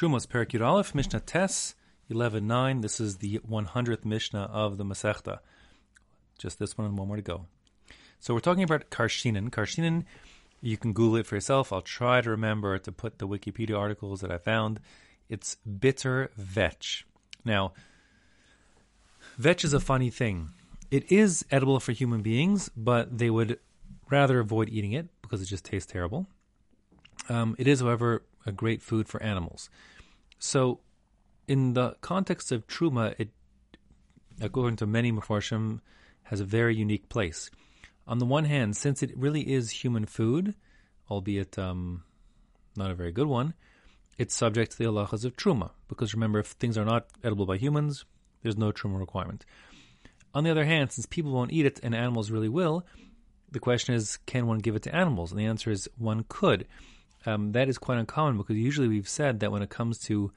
Trumos Perik Aleph, Mishnah Tes, 11.9. This is the 100th Mishnah of the Masechta. Just this one and one more to go. So we're talking about Karshinin. Karshinin, you can Google it for yourself. I'll try to remember to put the Wikipedia articles that I found. It's bitter vetch. Now, vetch is a funny thing. It is edible for human beings, but they would rather avoid eating it because it just tastes terrible. Um, it is, however, a great food for animals. So, in the context of truma, it, according to many Mefarshim, has a very unique place. On the one hand, since it really is human food, albeit um, not a very good one, it's subject to the halachas of truma. Because remember, if things are not edible by humans, there's no truma requirement. On the other hand, since people won't eat it and animals really will, the question is, can one give it to animals? And the answer is one could. Um, that is quite uncommon because usually we've said that when it comes to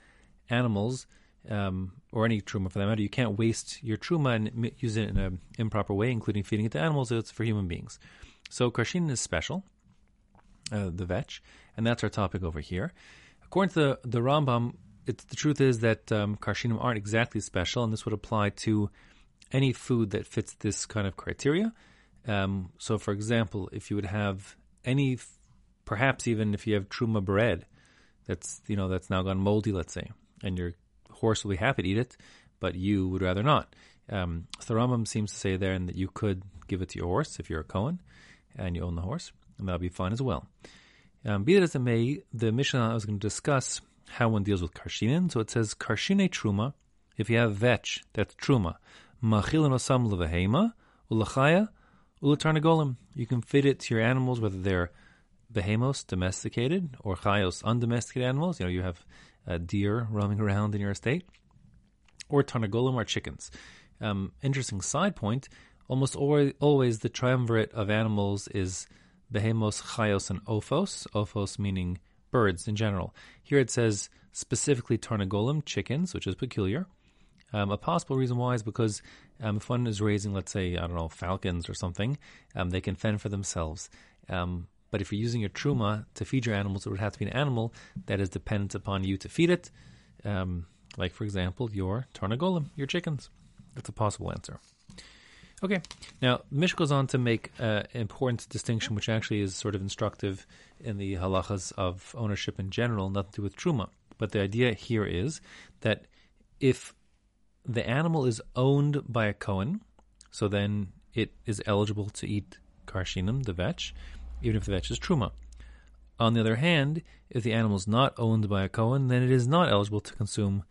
animals um, or any truma for that matter, you can't waste your truma and use it in an improper way, including feeding it to animals. It's for human beings. So karshin is special, uh, the vetch, and that's our topic over here. According to the, the Rambam, the truth is that um, karshinim aren't exactly special, and this would apply to any food that fits this kind of criteria. Um, so, for example, if you would have any, perhaps even if you have truma bread, that's you know that's now gone moldy, let's say, and your horse will be happy to eat it, but you would rather not. Um, so the Rambam seems to say there and that you could give it to your horse if you're a Cohen and you own the horse, and that'll be fine as well. Um, be that as it may, the Mishnah I was going to discuss how one deals with karshinin. So it says karshine truma. If you have vetch, that's truma. Machil osam levehema ulachaya ulatarnagolim. You can feed it to your animals, whether they're behemos, domesticated, or chayos, undomesticated animals. You know, you have a deer roaming around in your estate, or tarnagolim, or chickens. Um, interesting side point: almost always, always the triumvirate of animals is behemos, chayos, and ophos. Ophos meaning birds in general. Here it says specifically tarnagolim, chickens, which is peculiar. Um, a possible reason why is because um, if one is raising, let's say, I don't know, falcons or something, um, they can fend for themselves. Um, but if you're using your truma to feed your animals, it would have to be an animal that is dependent upon you to feed it. Um, like, for example, your tarnagolim, your chickens. That's a possible answer. Okay, now Mish goes on to make uh, an important distinction, which actually is sort of instructive in the halachas of ownership in general, nothing to do with truma. But the idea here is that if the animal is owned by a Kohen, so then it is eligible to eat karshinim, the vetch, even if vetch is truma. On the other hand, if the animal is not owned by a Kohen, then it is not eligible to consume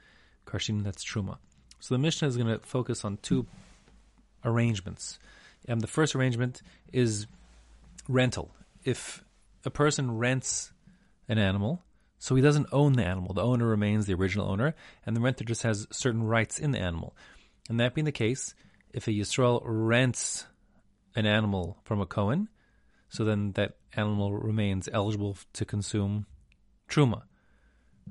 karshinim, that's truma. So the Mishnah is going to focus on two arrangements. And the first arrangement is rental. If a person rents an animal, so he doesn't own the animal, the owner remains the original owner, and the renter just has certain rights in the animal. And that being the case, if a Yisrael rents an animal from a Kohen, so then that animal remains eligible to consume truma.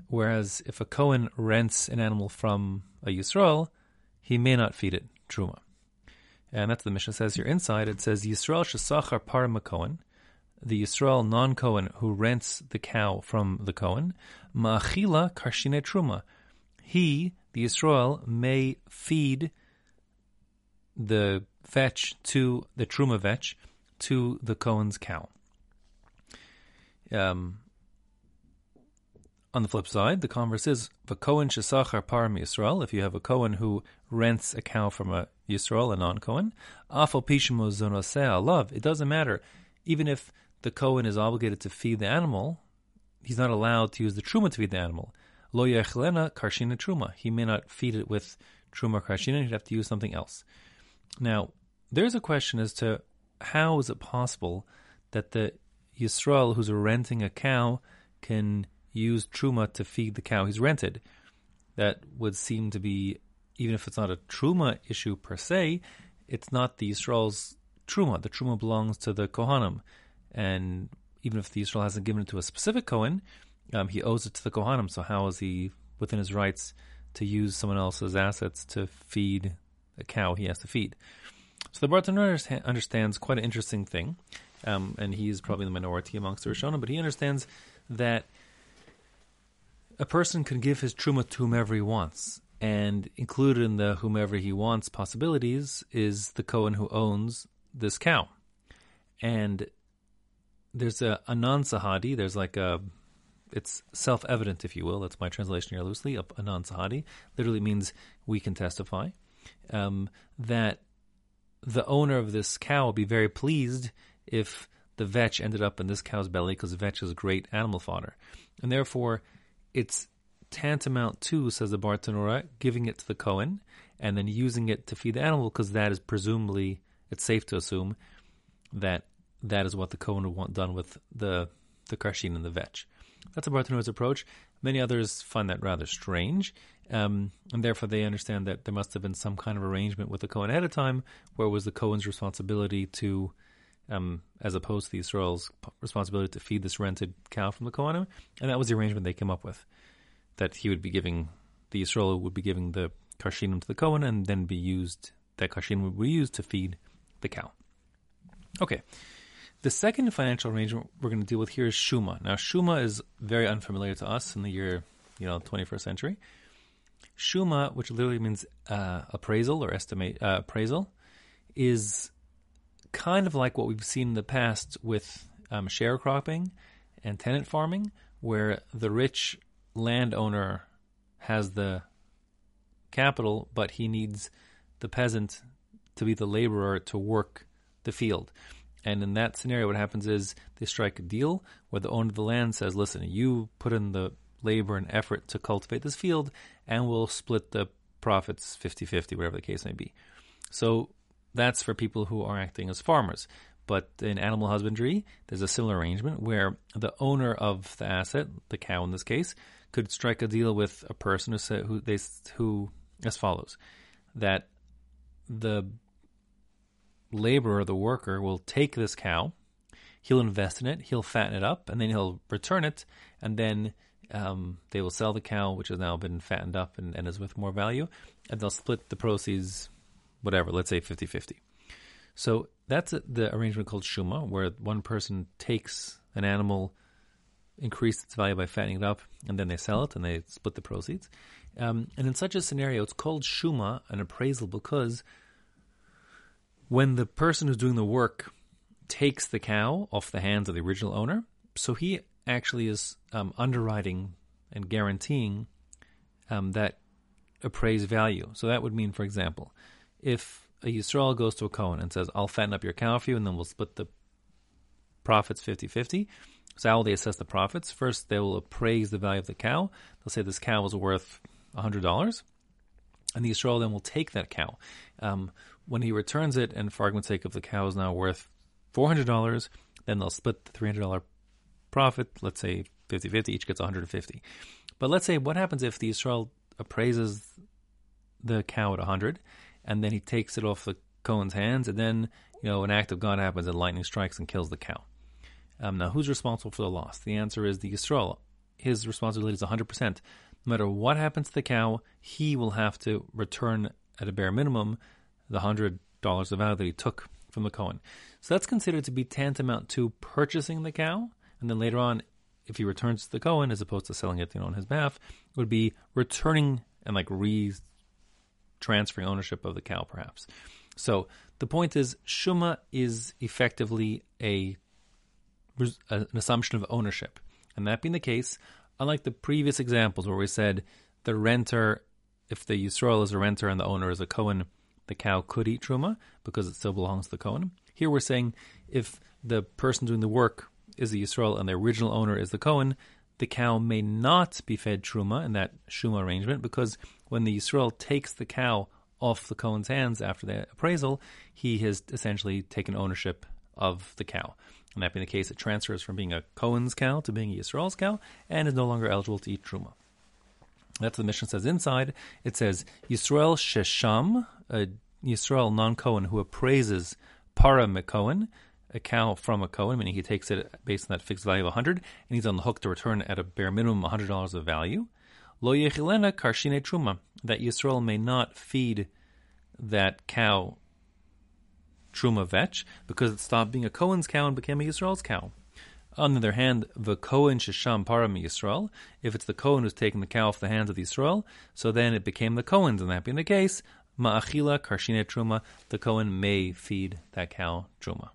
Whereas if a Kohen rents an animal from a Yisrael, he may not feed it truma. And that's the Mishnah says here inside. It says Yisrael shesachar parim Kohen, the Yisrael non Kohen who rents the cow from the Kohen, ma'achila karshine truma. He, the Yisrael, may feed the vetch to the truma vetch to the Kohen's cow. Um, on the flip side, the converse is the Kohen shesachar parim Yisrael. If you have a Kohen who rents a cow from a Yisrael, a non-Kohen, afal pishimo zonoseh love. It doesn't matter, even if the Kohen is obligated to feed the animal, he's not allowed to use the truma to feed the animal. Lo yechlena karshina truma. He may not feed it with truma karshina. He'd have to use something else. Now, there's a question as to how is it possible that the Yisrael who's renting a cow can use truma to feed the cow he's rented? That would seem to be, even if it's not a truma issue per se, it's not the Yisrael's truma. The truma belongs to the Kohanim, and even if the Yisrael hasn't given it to a specific Kohen, um, he owes it to the Kohanim. So how is he within his rights to use someone else's assets to feed a cow he has to feed? So the Bartanura understands quite an interesting thing, um, and he's probably the minority amongst the Rishonim, but he understands that a person can give his truma to whomever he wants, and included in the whomever he wants possibilities is the Kohen who owns this cow. And there's a, anan sahadi, there's like a, it's self evident, if you will. That's my translation here loosely. A, anan sahadi literally means we can testify um, that the owner of this cow will be very pleased if the vetch ended up in this cow's belly because vetch is great animal fodder. And therefore, it's tantamount to, says the Bartanura, giving it to the Kohen and then using it to feed the animal because that is presumably, it's safe to assume that that is what the Kohen would want done with the the karshin and the vetch. That's a Bartanura's approach. Many others find that rather strange, um, and therefore they understand that there must have been some kind of arrangement with the Cohen ahead of time, where it was the Cohen's responsibility to, um, as opposed to the Israel's responsibility to feed this rented cow from the Kohanim, and that was the arrangement they came up with that he would be giving the Israel would be giving the karshinim to the Kohen and then be used that karshinim would be used to feed the cow. Okay. The second financial arrangement we're going to deal with here is Shuma. Now, Shuma is very unfamiliar to us in the year, you know, 21st century. Shuma, which literally means uh, appraisal or estimate uh, appraisal, is kind of like what we've seen in the past with um, sharecropping and tenant farming, where the rich landowner has the capital, but he needs the peasant to be the laborer to work the field. And in that scenario, what happens is they strike a deal where the owner of the land says, listen, you put in the labor and effort to cultivate this field, and we'll split the profits 50 50, whatever the case may be. So that's for people who are acting as farmers. But in animal husbandry, there's a similar arrangement where the owner of the asset, the cow in this case, could strike a deal with a person who say, who they who as follows that the laborer, the worker, will take this cow, he'll invest in it, he'll fatten it up, and then he'll return it, and then um, they will sell the cow, which has now been fattened up and, and is with more value, and they'll split the proceeds, whatever, let's say 50 50. So that's the arrangement called Shuma, where one person takes an animal increases its value by fattening it up, and then they sell it and they split the proceeds. Um, and in such a scenario, it's called shuma, an appraisal, because when the person who's doing the work takes the cow off the hands of the original owner, so he actually is um, underwriting and guaranteeing um, that appraised value. So that would mean, for example, if a Yisrael goes to a Cohen and says, I'll fatten up your cow for you and then we'll split the profits 50 50, so how will they assess the profits? First, they will appraise the value of the cow. They'll say this cow is worth $100. And the Israel then will take that cow. Um, when he returns it, and for argument's sake, if the cow is now worth $400, then they'll split the $300 profit. Let's say 50 50, each gets 150 But let's say what happens if the Israel appraises the cow at 100 and then he takes it off the Cohen's hands, and then, you know, an act of God happens and lightning strikes and kills the cow. Um, now, who's responsible for the loss? The answer is the Yisrael. His responsibility is 100%. No matter what happens to the cow, he will have to return at a bare minimum the $100 of value that he took from the Cohen. So that's considered to be tantamount to purchasing the cow. And then later on, if he returns to the Cohen as opposed to selling it you know, on his behalf, would be returning and like re transferring ownership of the cow, perhaps. So the point is, Shuma is effectively a an assumption of ownership. And that being the case, unlike the previous examples where we said the renter, if the Yisrael is a renter and the owner is a Cohen, the cow could eat truma because it still belongs to the Cohen. Here we're saying if the person doing the work is the Yisrael and the original owner is the Cohen, the cow may not be fed truma in that shuma arrangement because when the Yisrael takes the cow off the Cohen's hands after the appraisal, he has essentially taken ownership of the cow. And that being the case, it transfers from being a Cohen's cow to being a Yisrael's cow and is no longer eligible to eat Truma. That's what the Mishnah says inside. It says, Yisrael Shesham, a Yisrael non Cohen who appraises para Mekohen, a cow from a Cohen, meaning he takes it based on that fixed value of 100, and he's on the hook to return at a bare minimum $100 of value. Lo yechilena karshine truma, that Yisrael may not feed that cow truma vetch, because it stopped being a Cohen's cow and became a Yisrael's cow. On the other hand, the Cohen Shisham Param Yisrael, if it's the Cohen who's taking the cow off the hands of the Yisrael, so then it became the Cohen's, and that being the case, ma'achila karshine truma, the Cohen may feed that cow truma.